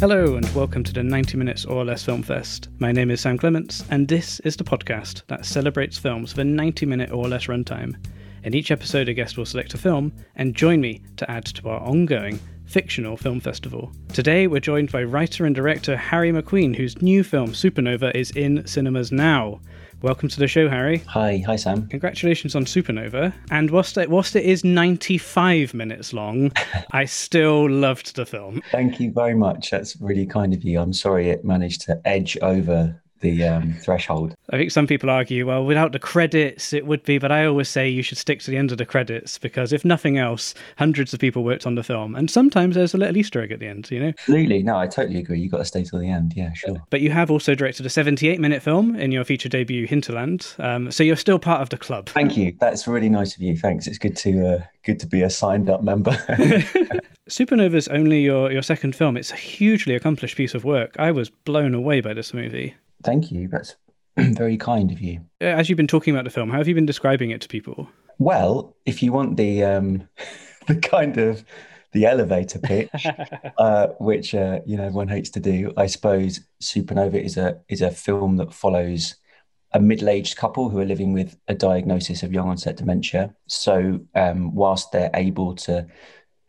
Hello, and welcome to the 90 Minutes or Less Film Fest. My name is Sam Clements, and this is the podcast that celebrates films with a 90 minute or less runtime. In each episode, a guest will select a film and join me to add to our ongoing fictional film festival. Today, we're joined by writer and director Harry Macqueen, whose new film, Supernova, is in cinemas now. Welcome to the show, Harry. Hi, hi, Sam. Congratulations on Supernova. And whilst it, whilst it is 95 minutes long, I still loved the film. Thank you very much. That's really kind of you. I'm sorry it managed to edge over the um, threshold. I think some people argue, well, without the credits, it would be, but I always say you should stick to the end of the credits because if nothing else, hundreds of people worked on the film, and sometimes there's a little Easter egg at the end, you know? Absolutely. No, I totally agree. You've got to stay till the end. Yeah, sure. But you have also directed a 78 minute film in your feature debut, Hinterland. Um, so you're still part of the club. Thank you. That's really nice of you. Thanks. It's good to uh, good to be a signed up member. Supernova's only your, your second film. It's a hugely accomplished piece of work. I was blown away by this movie. Thank you. That's very kind of you. As you've been talking about the film, how have you been describing it to people? Well, if you want the um, the kind of the elevator pitch, uh, which uh, you know one hates to do, I suppose Supernova is a is a film that follows a middle-aged couple who are living with a diagnosis of young onset dementia. So, um, whilst they're able to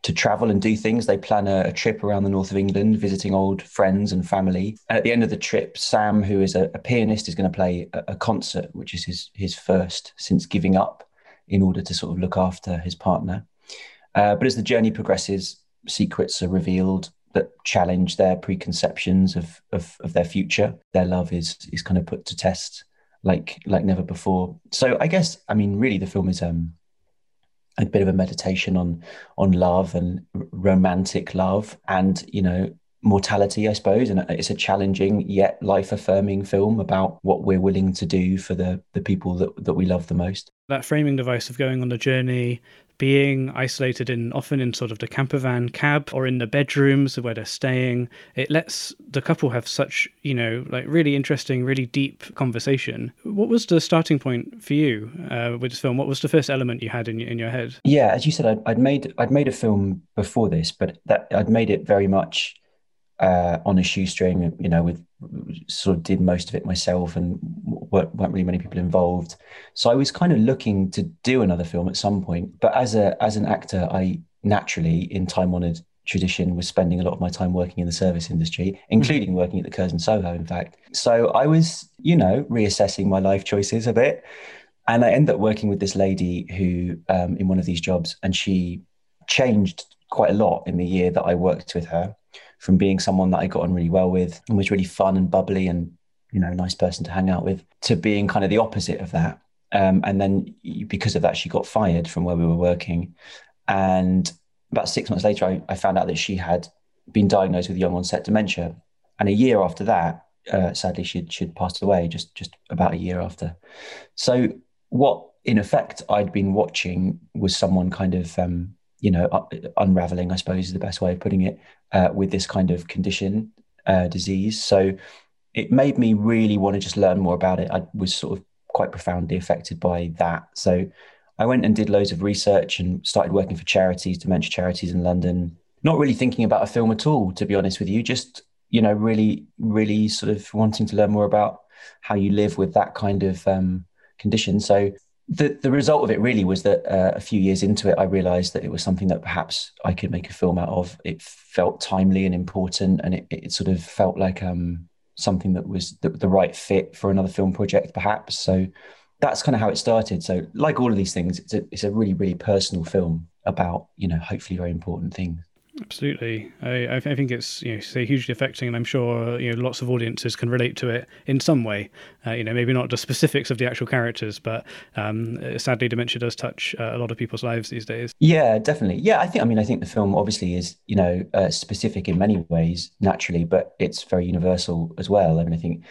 to travel and do things. They plan a, a, trip around the north of England, visiting old friends and family. And at the end of the trip, Sam, who is a, a pianist, is going to play a, a, concert, which is his his first since giving up, in order to sort of look after his partner. Uh, but as the journey progresses, secrets are revealed that challenge their preconceptions of, of of their future. Their love is is kind of put to test like like never before. So I guess I mean really the film is um a bit of a meditation on on love and romantic love and you know mortality i suppose and it's a challenging yet life affirming film about what we're willing to do for the the people that, that we love the most. That framing device of going on a journey being isolated in often in sort of the camper van cab or in the bedrooms where they're staying it lets the couple have such you know like really interesting really deep conversation. What was the starting point for you uh, with this film? What was the first element you had in, in your head? Yeah as you said I'd, I'd made i'd made a film before this but that i'd made it very much uh, on a shoestring, you know, with sort of did most of it myself and weren't, weren't really many people involved. So I was kind of looking to do another film at some point. But as a as an actor, I naturally, in time honored tradition, was spending a lot of my time working in the service industry, mm-hmm. including working at the Curzon Soho, in fact. So I was, you know, reassessing my life choices a bit. And I ended up working with this lady who, um, in one of these jobs, and she changed quite a lot in the year that I worked with her from being someone that I got on really well with and was really fun and bubbly and you know nice person to hang out with to being kind of the opposite of that. Um, and then because of that, she got fired from where we were working. And about six months later, I, I found out that she had been diagnosed with young onset dementia. And a year after that, uh, sadly, she'd, she'd passed away just, just about a year after. So, what in effect I'd been watching was someone kind of um, you know, unraveling, I suppose is the best way of putting it, uh, with this kind of condition, uh, disease. So it made me really want to just learn more about it. I was sort of quite profoundly affected by that. So I went and did loads of research and started working for charities, dementia charities in London. Not really thinking about a film at all, to be honest with you. Just you know, really, really sort of wanting to learn more about how you live with that kind of um, condition. So the the result of it really was that uh, a few years into it, I realised that it was something that perhaps I could make a film out of. It felt timely and important, and it, it sort of felt like um, something that was the, the, right fit for another film project, perhaps. So that's kind of how it started. So, like all of these things, it's a it's a really really personal film about you know hopefully very important things. Absolutely, I, I think it's you know hugely affecting, and I'm sure you know lots of audiences can relate to it in some way. Uh, you know, maybe not the specifics of the actual characters, but um, sadly, dementia does touch uh, a lot of people's lives these days. Yeah, definitely. Yeah, I think. I mean, I think the film obviously is you know uh, specific in many ways, naturally, but it's very universal as well. I mean, I think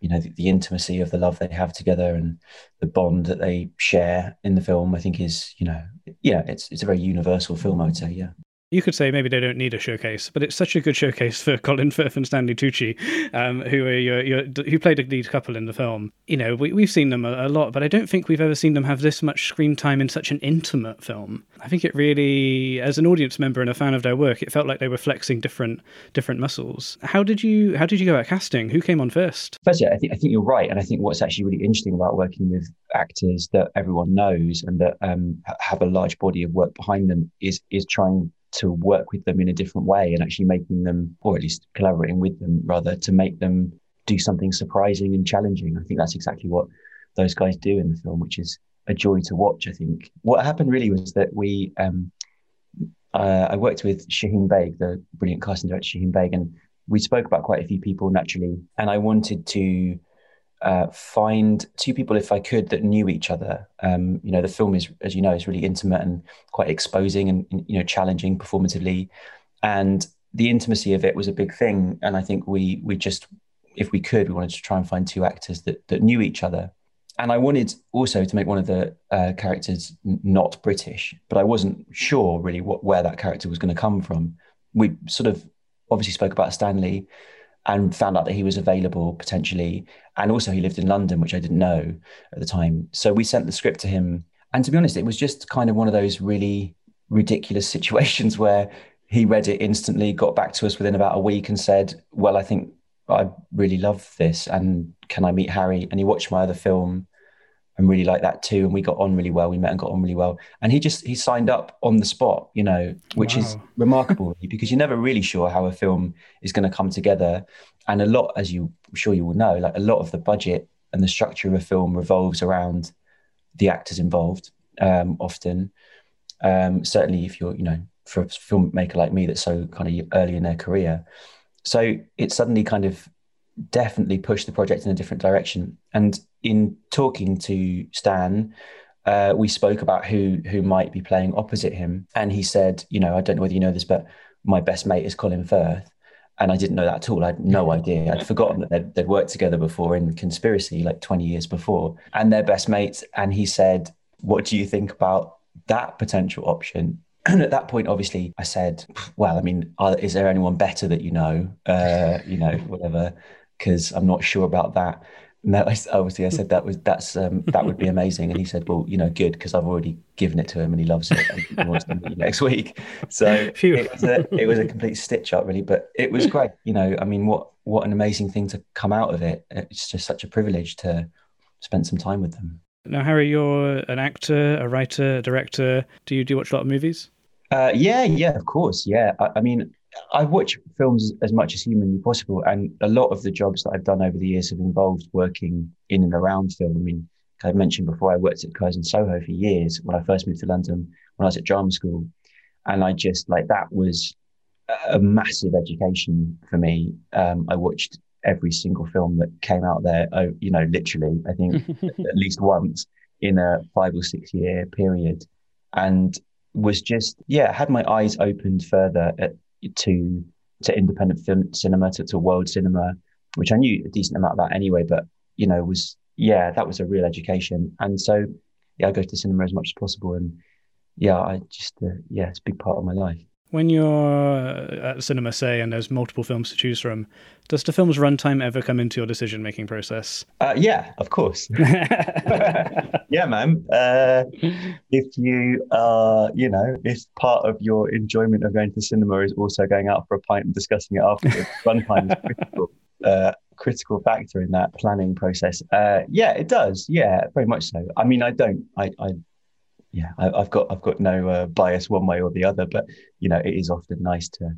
you know the, the, intimacy of the love they have together and the bond that they share in the film i think is you know yeah it's it's a very universal film i would say yeah you could say maybe they don't need a showcase, but it's such a good showcase for Colin Firth and Stanley Tucci, um, who are your, your, who played a lead couple in the film. You know, we, we've seen them a, a, lot, but I don't think we've ever seen them have this much screen time in such an intimate film. I think it really, as an audience member and a fan of their work, it felt like they were flexing different different muscles. How did you how did you go about casting? Who came on first? Firstly, I think I think you're right, and I think what's actually really interesting about working with actors that everyone knows and that um, have a large body of work behind them is is trying to work with them in a different way and actually making them, or at least collaborating with them rather, to make them do something surprising and challenging. I think that's exactly what those guys do in the film, which is a joy to watch. I think what happened really was that we, um, uh, I worked with Shaheen Baig, the brilliant casting director Shaheen Baig, and we spoke about quite a few people naturally. And I wanted to uh, find two people if I could that knew each other. Um, you know, the film is, as you know, is really intimate and quite exposing and, you know challenging performatively, and the intimacy of it was a big thing. And I think we we just, if we could, we wanted to try and find two actors that that knew each other. And I wanted also to make one of the uh, characters not British, but I wasn't sure really what where that character was going to come from. We sort of obviously spoke about Stanley and found out that he was available potentially. And also, he lived in London, which I didn't know at the time. So we sent the script to him. And to be honest, it was just kind of one of those really ridiculous situations where he read it instantly, got back to us within about a week and said, Well, I think I really love this. And can I meet Harry? And he watched my other film and really liked that too. And we got on really well. We met and got on really well. And he just he signed up on the spot, you know, which wow. is remarkable because you're never really sure how a film is going to come together. And a lot, as you I'm sure you will know, like a lot of the budget and the structure of a film revolves around the actors involved. Um, often, um, certainly if you're, you know, for a filmmaker like me that's so kind of early in their career. So it suddenly kind of definitely pushed the project in a different direction. And in talking to Stan, uh, we spoke about who who might be playing opposite him, and he said, you know, I don't know whether you know this, but my best mate is Colin Firth. And I didn't know that at all. I had no idea. I'd forgotten that they'd, they'd worked together before in Conspiracy, like 20 years before, and they're best mates. And he said, What do you think about that potential option? And at that point, obviously, I said, "Well, I mean, are, is there anyone better that you know? Uh, you know, whatever." Because I'm not sure about that. No, I, obviously I said that was that's um, that would be amazing, and he said, "Well, you know, good because I've already given it to him and he loves it and he wants to meet you next week." So it was, a, it was a complete stitch up, really, but it was great. You know, I mean, what what an amazing thing to come out of it. It's just such a privilege to spend some time with them. Now, Harry, you're an actor, a writer, a director. Do you do you watch a lot of movies? Uh, yeah, yeah, of course. Yeah, I, I mean, I watch films as much as humanly possible, and a lot of the jobs that I've done over the years have involved working in and around film. I mean, I mentioned before, I worked at Curzon Soho for years when I first moved to London when I was at drama school, and I just like that was a massive education for me. Um, I watched every single film that came out there. Oh, you know, literally, I think at least once in a five or six year period, and was just yeah had my eyes opened further at to to independent film cinema to, to world cinema, which I knew a decent amount about anyway. But you know, was yeah, that was a real education. And so yeah, I go to cinema as much as possible, and yeah, I just uh, yeah, it's a big part of my life. When you're at the cinema, say, and there's multiple films to choose from, does the film's runtime ever come into your decision making process? Uh, yeah, of course. yeah, man. Uh, if you are, you know, if part of your enjoyment of going to the cinema is also going out for a pint and discussing it afterwards, runtime is a critical. Uh, critical factor in that planning process. Uh, yeah, it does. Yeah, very much so. I mean, I don't. I, I yeah, I, have got I've got no uh, bias one way or the other, but you know, it is often nice to.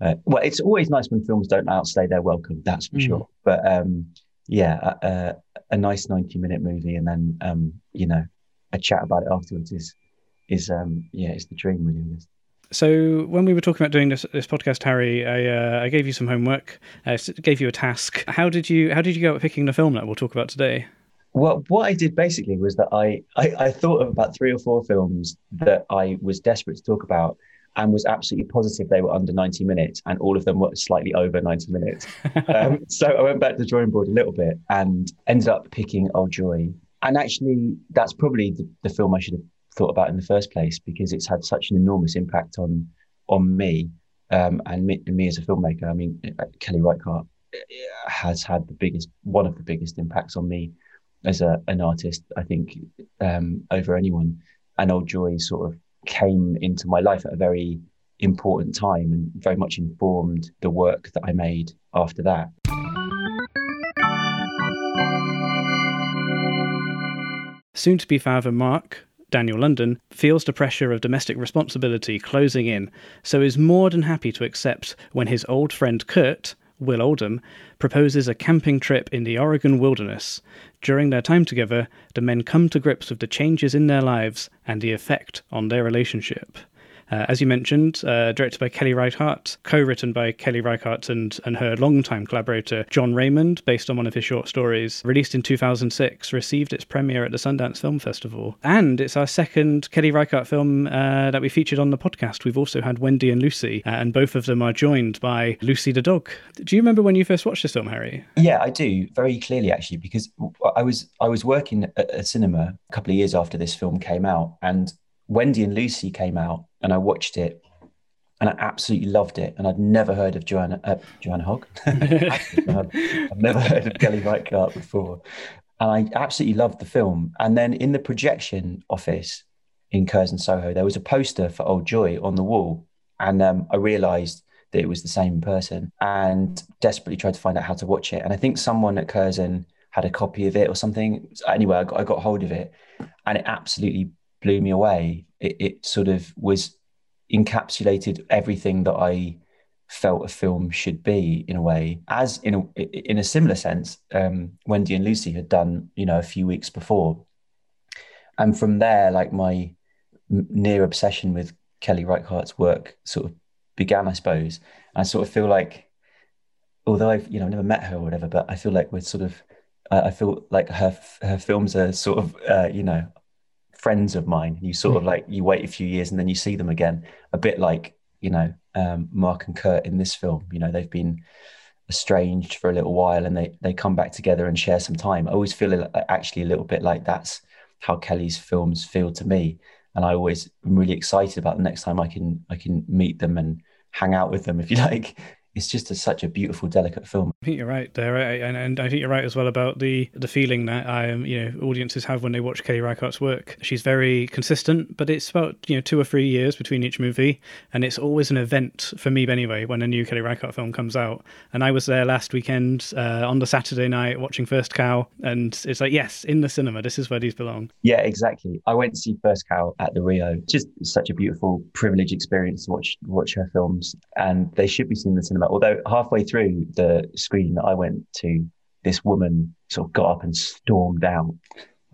Uh, well, it's always nice when films don't outstay their welcome. That's for mm. sure. But um, yeah, a, a, nice ninety-minute movie, and then um, you know, a chat about it afterwards is is um, yeah, it's the dream really. So when we were talking about doing this, this podcast, Harry, I, uh, I gave you some homework. I gave you a task. How did you How did you go at picking the film that we'll talk about today? Well, what I did basically was that I, I, I thought of about three or four films that I was desperate to talk about, and was absolutely positive they were under 90 minutes, and all of them were slightly over 90 minutes. um, so I went back to the drawing board a little bit and ended up picking Old Joy. And actually, that's probably the, the film I should have thought about in the first place because it's had such an enormous impact on on me um, and me, me, as a filmmaker. I mean, uh, Kelly Reichardt uh, has had the biggest, one of the biggest impacts on me as a, an artist. I think um, over anyone. And Old Joy sort of came into my life at a very important time and very much informed the work that I made after that. Soon to be father Mark, Daniel London, feels the pressure of domestic responsibility closing in, so is more than happy to accept when his old friend Kurt, Will Oldham, proposes a camping trip in the Oregon wilderness. During their time together, the men come to grips with the changes in their lives and the effect on their relationship. Uh, as you mentioned, uh, directed by Kelly Reichardt, co-written by Kelly Reichardt and, and her longtime collaborator Jon Raymond, based on one of his short stories, released in 2006, received its premiere at the Sundance Film Festival. And it's our second Kelly Reichardt film uh, that we featured on the podcast. We've also had Wendy and Lucy, uh, and both of them are joined by Lucy the dog. Do you remember when you first watched this film, Harry? Yeah, I do very clearly actually, because I was I was working at a cinema a couple of years after this film came out, and Wendy and Lucy came out and I watched it and I absolutely loved it. And I'd never heard of Joanna uh, Joanna Hogg. I've never heard of Kelly Reichardt before. And I absolutely loved the film. And then in the projection office in Curzon Soho, there was a poster for Old Joy on the wall. And um, I realized that it was the same person and desperately tried to find out how to watch it. And I think someone at Curzon had a copy of it or something. Anyway, I got, I got hold of it and it absolutely blew me away. It, it sort of was encapsulated everything that I felt a film should be in a way. As in a in a similar sense, um, Wendy and Lucy had done, you know, a few weeks before, and from there, like my near obsession with Kelly Reichardt's work sort of began, I suppose. I sort of feel like, although I've you know never met her or whatever, but I feel like we're sort of I feel like her her films are sort of uh, you know friends of mine. You sort of hmm. like you wait a few years and then you see them again, a bit like you know um, Mark and Kurt in this film. You know they've been estranged for a little while and they they come back together and share some time. I always feel actually a little bit like that's how Kelly's films feel to me, and I always am really excited about the next time I can I can meet them and hang out with them if you like it's just a, such a beautiful, delicate film. I think you're right there, and, and I think you're right as well about the the feeling that um, you know audiences have when they watch Kelly Reichardt's work. She's very consistent, but it's about you know two or three years between each movie, and it's always an event for me anyway when a new Kelly Reichardt film comes out. And I was there last weekend uh, on the Saturday night watching First Cow, and it's like yes, in the cinema, this is where these belong. Yeah, exactly. I went to see First Cow at the Rio. Just such a beautiful, privileged experience to watch watch her films, and they should be seen in the cinema Although halfway through the screening I went to, this woman sort of got up and stormed out.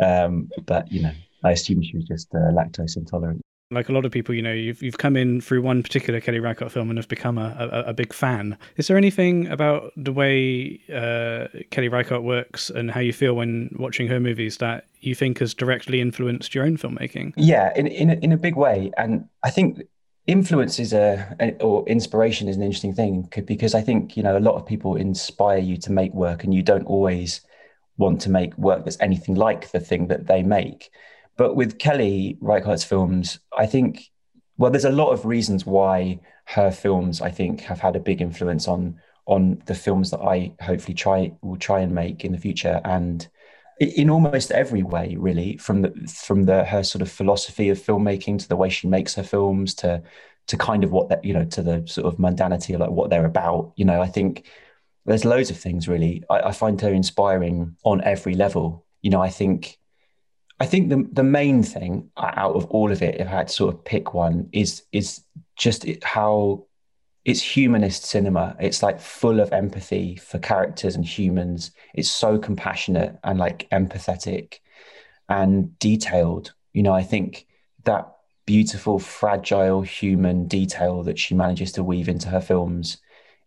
Um, but you know, I assume she was just uh, lactose intolerant. Like a lot of people, you know, you've you've come in through one particular Kelly Reichardt film and have become a, a, a big fan. Is there anything about the way uh, Kelly Reichardt works and how you feel when watching her movies that you think has directly influenced your own filmmaking? Yeah, in in a, in a big way, and I think influence is a, or inspiration is an interesting thing because I think you know a lot of people inspire you to make work, and you don't always want to make work that's anything like the thing that they make. But with Kelly Reichardt's films, I think well, there's a lot of reasons why her films I think have had a big influence on on the films that I hopefully try will try and make in the future and in almost every way really from the from the her sort of philosophy of filmmaking to the way she makes her films to to kind of what that you know to the sort of mundanity of like what they're about you know i think there's loads of things really I, I find her inspiring on every level you know i think i think the the main thing out of all of it if i had to sort of pick one is is just how it's humanist cinema. It's like full of empathy for characters and humans. It's so compassionate and like empathetic and detailed. You know, I think that beautiful, fragile human detail that she manages to weave into her films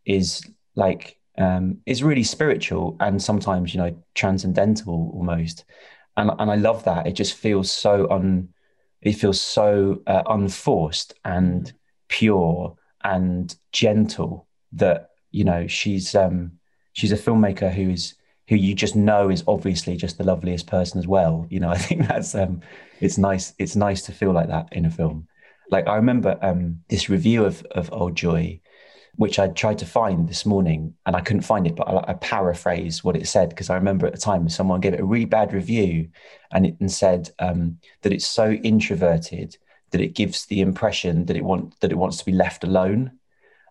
is like um, is really spiritual and sometimes you know transcendental almost. And and I love that. It just feels so un. It feels so uh, unforced and pure and gentle that you know she's um she's a filmmaker who is who you just know is obviously just the loveliest person as well. You know i think that's um it's nice it's nice to feel like that in a film. Like i remember um this review of of old joy which I tried to find this morning and I couldn't find it, but I, I paraphrase what it said because I remember at the time someone gave it a really bad review and it and said um, that it's so introverted that it gives the impression that it want that it wants to be left alone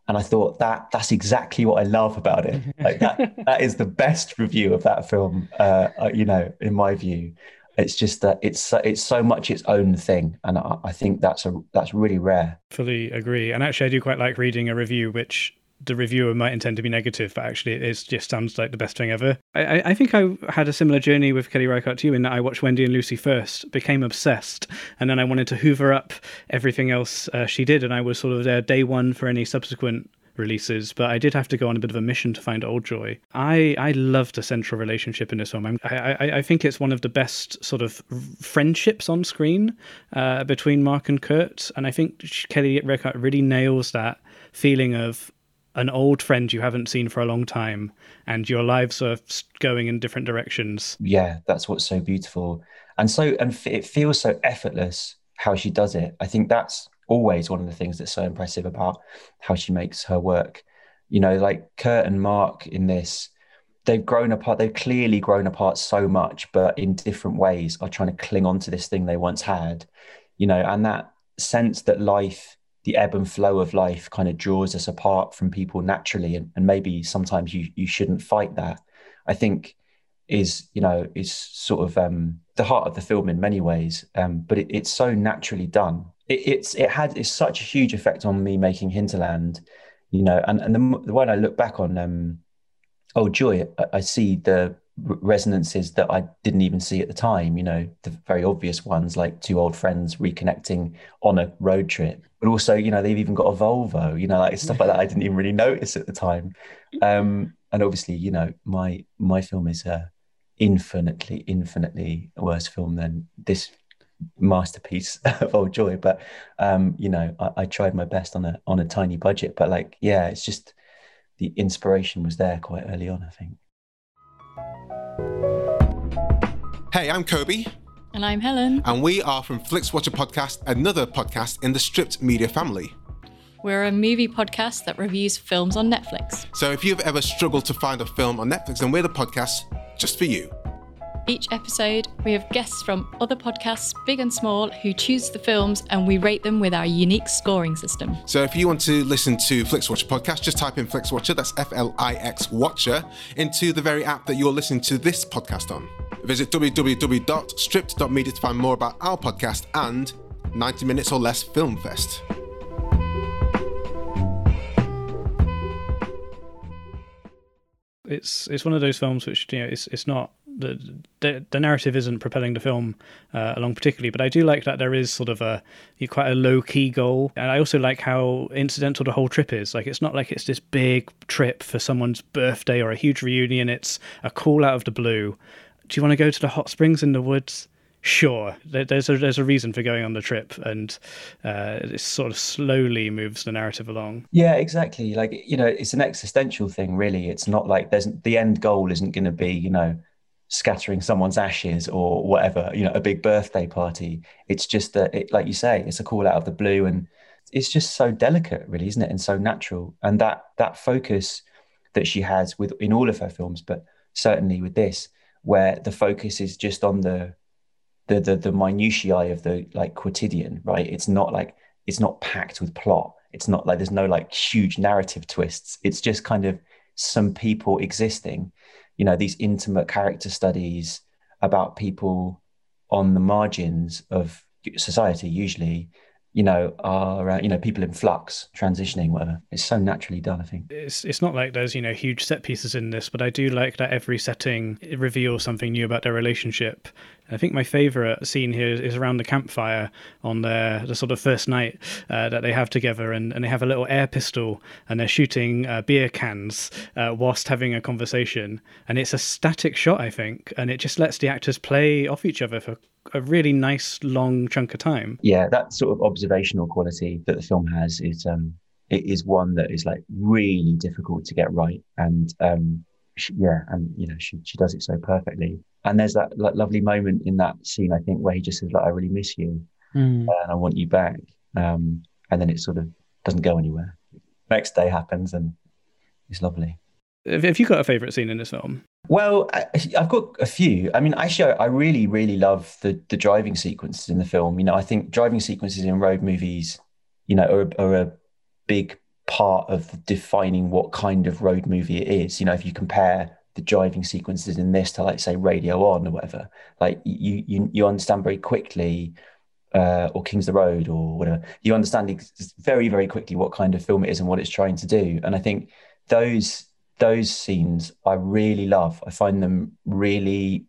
and I thought that that's exactly what I love about it. Like that, that is the best review of that film. Uh, uh, you know, in my view, it's just that it's it's so much its own thing, and I, I think that's a that's really rare. Fully agree, and actually, I do quite like reading a review which the reviewer might intend to be negative, but actually it just sounds like the best thing ever. I, I think I had a similar journey with Kelly Reichardt to you in that I watched Wendy and Lucy first, became obsessed, and then I wanted to hoover up everything else uh, she did, and I was sort of there day one for any subsequent releases, but I did have to go on a bit of a mission to find Old Joy. I I love the central relationship in this film. I I, I think it's one of the best sort of friendships on screen uh, between Mark and Kurt, and I think Kelly Reichardt really nails that feeling of an old friend you haven't seen for a long time and your lives are going in different directions. Yeah that's what's so beautiful. And so and it feels so effortless how she does it. I think that's always one of the things that's so impressive about how she makes her work. You know like kurt and mark in this they've grown apart they've clearly grown apart so much but in different ways are trying to cling on to this thing they once had. You know and that sense that life the ebb and flow of life kind of draws us apart from people naturally and, and maybe sometimes you you shouldn't fight that. I think is you know is sort of um the heart of the film in many ways um but it, it's so naturally done. It, it's it had it's such a huge effect on me making hinterland you know and and the, the when i look back on um oh joy I, I see the resonances that I didn't even see at the time, you know, the very obvious ones like two old friends reconnecting on a road trip. But also, you know, they've even got a Volvo, you know, like stuff like that I didn't even really notice at the time. Um, and obviously, you know, my my film is a infinitely, infinitely worse film than this masterpiece of old joy. But um, you know, I, I tried my best on a on a tiny budget. But like, yeah, it's just the inspiration was there quite early on, I think. Hey, I'm Kobe. And I'm Helen. And we are from Flixwatcher Podcast, another podcast in the Stripped Media family. We're a movie podcast that reviews films on Netflix. So if you've ever struggled to find a film on Netflix, then we're the podcast just for you. Each episode, we have guests from other podcasts, big and small, who choose the films and we rate them with our unique scoring system. So if you want to listen to Flixwatcher podcast, just type in Flixwatcher, that's F L I X Watcher, into the very app that you're listening to this podcast on. Visit www.stripped.media to find more about our podcast and 90 Minutes or Less Film Fest. It's it's one of those films which you know it's it's not the, the, the narrative isn't propelling the film uh, along particularly, but I do like that there is sort of a quite a low key goal, and I also like how incidental the whole trip is. Like it's not like it's this big trip for someone's birthday or a huge reunion. It's a call out of the blue. Do you want to go to the hot springs in the woods? Sure, there's a there's a reason for going on the trip, and uh, it sort of slowly moves the narrative along. Yeah, exactly. Like you know, it's an existential thing, really. It's not like there's the end goal isn't going to be you know scattering someone's ashes or whatever, you know, a big birthday party. It's just that, it, like you say, it's a call out of the blue, and it's just so delicate, really, isn't it? And so natural. And that that focus that she has with in all of her films, but certainly with this, where the focus is just on the the the, the minutiae of the like quotidian, right? It's not like it's not packed with plot. It's not like there's no like huge narrative twists. It's just kind of some people existing you know these intimate character studies about people on the margins of society usually you know are uh, you know people in flux transitioning whatever. It's so naturally done i think. It's it's not like there's you know huge set pieces in this but i do like that every setting reveals something new about their relationship I think my favourite scene here is around the campfire on the sort of first night uh, that they have together, and, and they have a little air pistol and they're shooting uh, beer cans uh, whilst having a conversation, and it's a static shot, I think, and it just lets the actors play off each other for a really nice long chunk of time. Yeah, that sort of observational quality that the film has is um, it is one that is like really difficult to get right, and um, she, yeah, and you know she she does it so perfectly. And there's that like, lovely moment in that scene, I think, where he just says like, "I really miss you, mm. and I want you back," um, and then it sort of doesn't go anywhere. Next day happens, and it's lovely. Have you got a favourite scene in this film? Well, I, have got a few. I mean, actually, I really, really love the the driving sequences in the film. You know, I think driving sequences in road movies, you know, are, are a big part of defining what kind of road movie it is. You know, if you compare the driving sequences in this to like say Radio On or whatever, like you you you understand very quickly, uh, or King's the Road or whatever. You understand very very quickly what kind of film it is and what it's trying to do. And I think those those scenes I really love. I find them really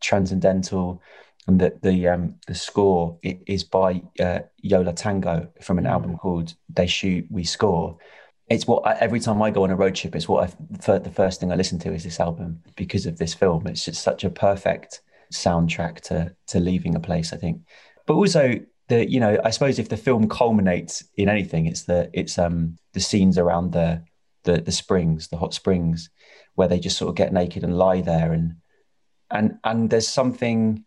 transcendental, and that the um, the score is by uh, Yo La Tengo from an mm. album called They Shoot We Score. It's what I, every time I go on a road trip, it's what I the first thing I listen to is this album because of this film. It's just such a perfect soundtrack to to leaving a place. I think, but also the you know I suppose if the film culminates in anything, it's the it's um the scenes around the the the springs, the hot springs, where they just sort of get naked and lie there, and and and there's something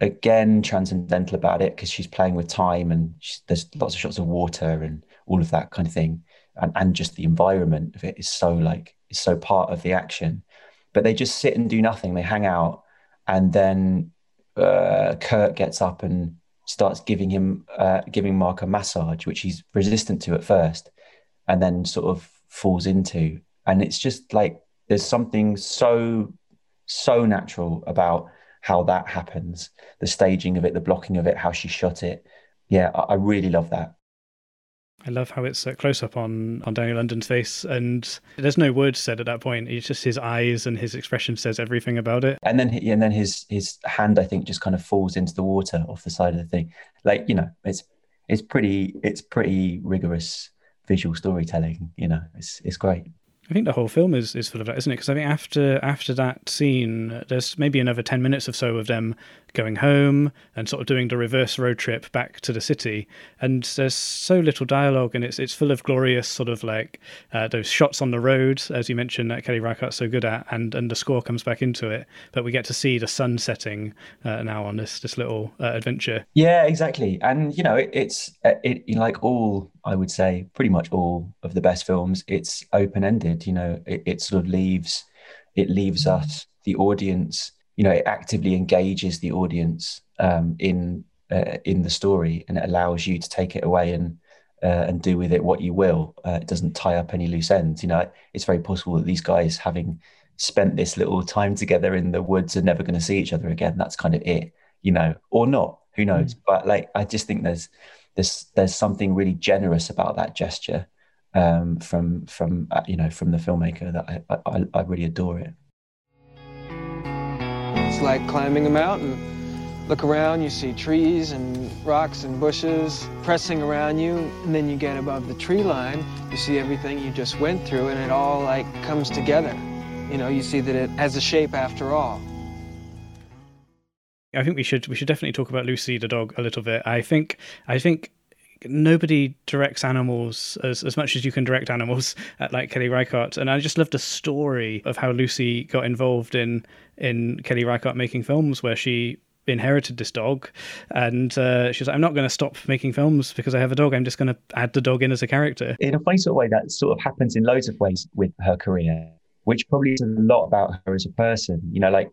again transcendental about it because she's playing with time and she, there's lots of shots of water and all of that kind of thing, and and just the environment of it is so like is so part of the action, but they just sit and do nothing. They hang out, and then uh, Kurt gets up and starts giving him uh, giving Mark a massage, which he's resistant to at first, and then sort of falls into. And it's just like there's something so, so natural about how that happens the staging of it, the blocking of it, how she shot it. Yeah, I, I really love that. I love how it's a close up on on Daniel London's face, and there's no words said at that point. It's just his eyes and his expression says everything about it. And then and then his his hand, I think, just kind of falls into the water off the side of the thing. Like you know, it's it's pretty it's pretty rigorous visual storytelling. You know, it's it's great. I think the whole film is, is full of that, isn't it? Because I think after after that scene, there's maybe another ten minutes or so of them going home and sort of doing the reverse road trip back to the city. And there's so little dialogue, and it's it's full of glorious sort of like uh, those shots on the road, as you mentioned, that Kelly Reichardt's so good at, and and the score comes back into it. But we get to see the sun setting uh, now on this this little uh, adventure. Yeah, exactly. And you know, it, it's uh, it like all I would say, pretty much all of the best films, it's open ended you know it, it sort of leaves it leaves mm. us the audience you know it actively engages the audience um, in uh, in the story and it allows you to take it away and uh, and do with it what you will uh, it doesn't tie up any loose ends you know it's very possible that these guys having spent this little time together in the woods are never going to see each other again that's kind of it you know or not who knows mm. but like i just think there's there's there's something really generous about that gesture um, from from uh, you know from the filmmaker that I, I, I really adore it. It's like climbing a mountain. Look around, you see trees and rocks and bushes pressing around you, and then you get above the tree line, you see everything you just went through, and it all like comes together. You know, you see that it has a shape after all. I think we should we should definitely talk about Lucy the dog a little bit. I think I think nobody directs animals as, as much as you can direct animals at like Kelly Reichardt. And I just love the story of how Lucy got involved in in Kelly Reichardt making films where she inherited this dog and uh, she's like i'm not going to stop making films because i have a dog i'm just going to add the dog in as a character in a funny sort of way that sort of happens in loads of ways with her career which probably is a lot about her as a person you know like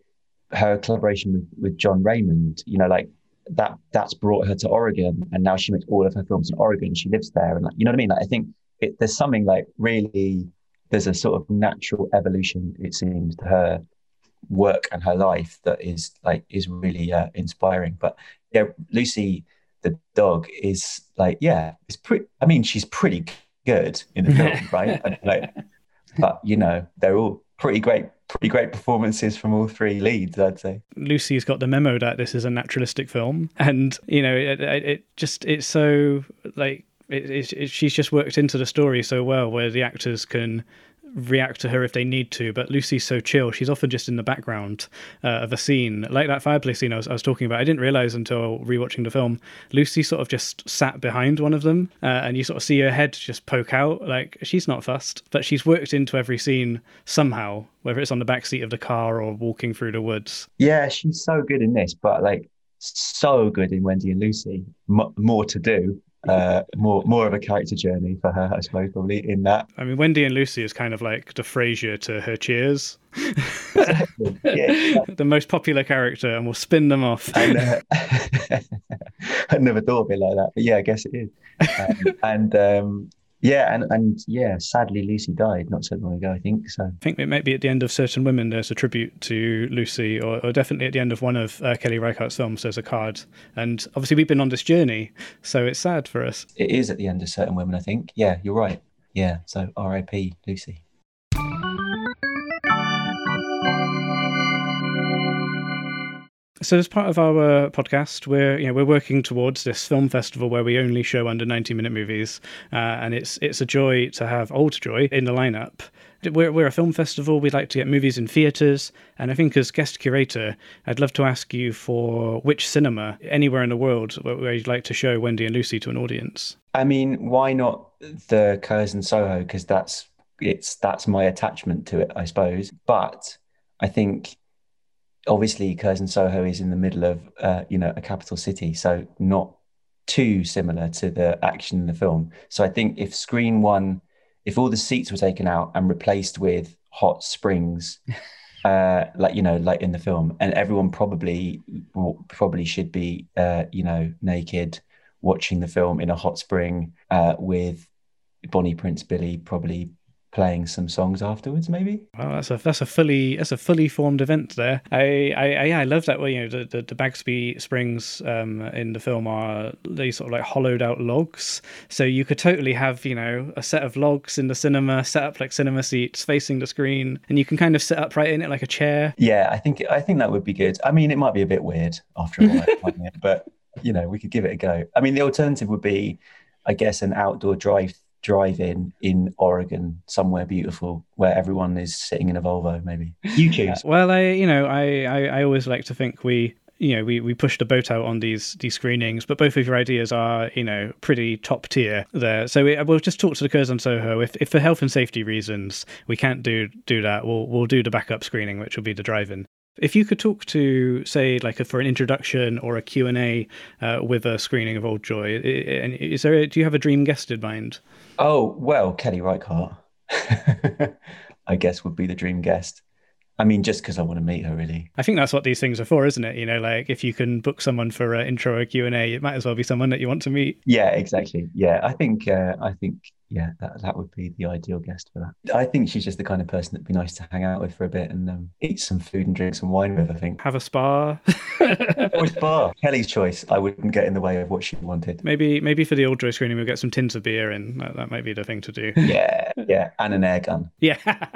her collaboration with, with jon raymond you know like that that's brought her to Oregon, and now she makes all of her films in Oregon. She lives there, and like, you know what I mean. Like, I think it, there's something like really there's a sort of natural evolution it seems to her work and her life that is like is really uh, inspiring. But yeah, Lucy the dog is like yeah, it's pretty. I mean, she's pretty good in the film, right? And, like, but you know, they're all pretty great, pretty great performances from all three leads, I'd say. Lucy's got the memo that this is a naturalistic film, and you know, it, it, just it's so like it, it, she's just worked into the story so well, where the actors can react to her if they need to. But Lucy's so chill; she's often just in the background uh, of a scene, like that fireplace scene I was, I was talking about. I didn't realize until rewatching the film, Lucy sort of just sat behind one of them, uh, and you sort of see her head just poke out. Like she's not fussed, but she's worked into every scene somehow, whether it's on the back seat of the car or walking through the woods. Yeah, she's so good in this, but like so good in Wendy and Lucy. M- more to do, uh, more more of a character journey for her, I suppose, probably in that. I mean, Wendy and Lucy is kind of like the Frasier to her Cheers. Exactly. yeah, the most popular character, and we'll spin them off. and, uh, I never thought of it like that, but yeah, I guess it is. Um, and um, yeah, and and yeah, sadly, Lucy died not so long ago. I think so. I think it might be at the end of Certain Women. There's a tribute to Lucy, or, or definitely at the end of one of uh, Kelly Reichardt's films. There's a card, and obviously we've been on this journey, so it's sad for us. It is at the end of Certain Women. I think. Yeah, you're right. Yeah, so R.I.P. Lucy. So, as part of our podcast, we're you know we're working towards this film festival where we only show under ninety minute movies, uh, and it's it's a joy to have Old Joy in the lineup. We're we're a film festival. We'd like to get movies in theaters, and I think as guest curator, I'd love to ask you for which cinema anywhere in the world where you'd like to show Wendy and Lucy to an audience. I mean, why not the Curzon Soho? Because that's it's that's my attachment to it, I suppose. But I think obviously Curzon Soho is in the middle of uh, you know a capital city, so not too similar to the action in the film. So I think if screen one, if all the seats were taken out and replaced with hot springs, uh, like you know, like in the film, and everyone probably probably should be uh, you know naked watching the film in a hot spring uh, with Bonnie Prince Billy probably playing some songs afterwards, maybe. Well, that's a that's a fully that's a fully formed event there. I I, I yeah, I love that way. You know, the the, the Bagby Springs um, in the film are they sort of like hollowed out logs, so you could totally have you know a set of logs in the cinema, set up like cinema seats facing the screen, and you can kind of sit up right in it like a chair. Yeah, I think I think that would be good. I mean, it might be a bit weird after a while, but you know, we could give it a go. I mean, the alternative would be, I guess, an outdoor drive drive-in in Oregon, somewhere beautiful, where everyone is sitting in a Volvo. Maybe you choose. well, I you know I, I I always like to think we you know we we push the boat out on these these screenings, but both of your ideas are you know pretty top tier there. So we, we'll just talk to the Curzon Soho. If if for health and safety reasons we can't do do that, we'll we'll do the backup screening, which will be the drive-in. If you could talk to, say, like a, for an introduction or a Q&A uh, with a screening of Old Joy, is there? A, do you have a dream guest in mind? Oh well, Kelly Reichardt, I guess would be the dream guest. I mean, just because I want to meet her, really. I think that's what these things are for, isn't it? You know, like if you can book someone for an intro or Q and A, it might as well be someone that you want to meet. Yeah, exactly. Yeah, I think, uh, I think, yeah, that that would be the ideal guest for that. I think she's just the kind of person that'd be nice to hang out with for a bit and um, eat some food and drink some wine with. I think have a spa. or spa. Kelly's choice. I wouldn't get in the way of what she wanted. Maybe, maybe for the old Joy screening, we'll get some tins of beer in. That, that might be the thing to do. Yeah, yeah, and an air gun. Yeah.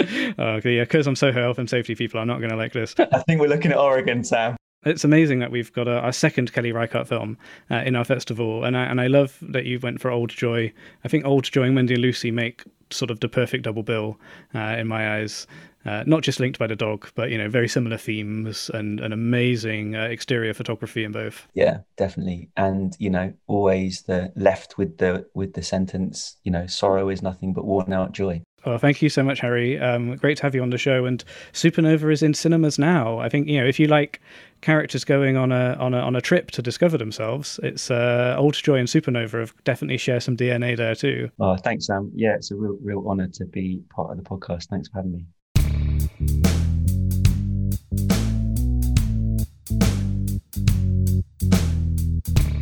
okay, yeah, because I'm so health and safety people, I'm not going to like this. I think we're looking at Oregon, Sam. It's amazing that we've got a, our second Kelly Reichardt film uh, in our festival, and I, and I love that you went for Old Joy. I think Old Joy and Wendy and Lucy make sort of the perfect double bill uh, in my eyes. Uh, not just linked by the dog, but you know, very similar themes and an amazing uh, exterior photography in both. Yeah, definitely. And you know, always the left with the with the sentence, you know, sorrow is nothing but worn out joy. Well, thank you so much, Harry. Um, great to have you on the show. And Supernova is in cinemas now. I think you know if you like characters going on a on a on a trip to discover themselves, it's uh, Old Joy and Supernova have definitely share some DNA there too. Oh, thanks, Sam. Yeah, it's a real real honor to be part of the podcast. Thanks for having me.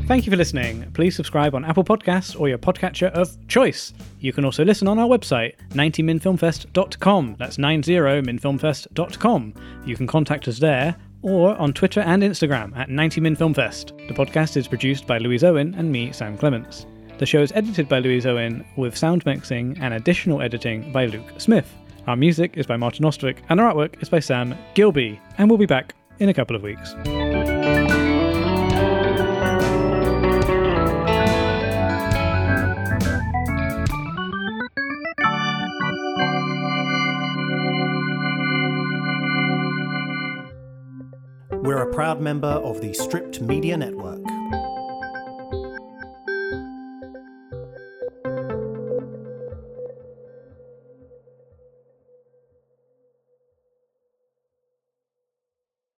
Thank you for listening. Please subscribe on Apple Podcasts or your podcatcher of choice. You can also listen on our website, 90minfilmfest.com. That's 90minfilmfest.com. You can contact us there or on Twitter and Instagram at 90minfilmfest. The podcast is produced by Louise Owen and me, Sam Clements. The show is edited by Louise Owen with sound mixing and additional editing by Luke Smith. Our music is by Martin Ostwick, and our artwork is by Sam Gilby. And we'll be back in a couple of weeks. We're a proud member of the Stripped Media Network.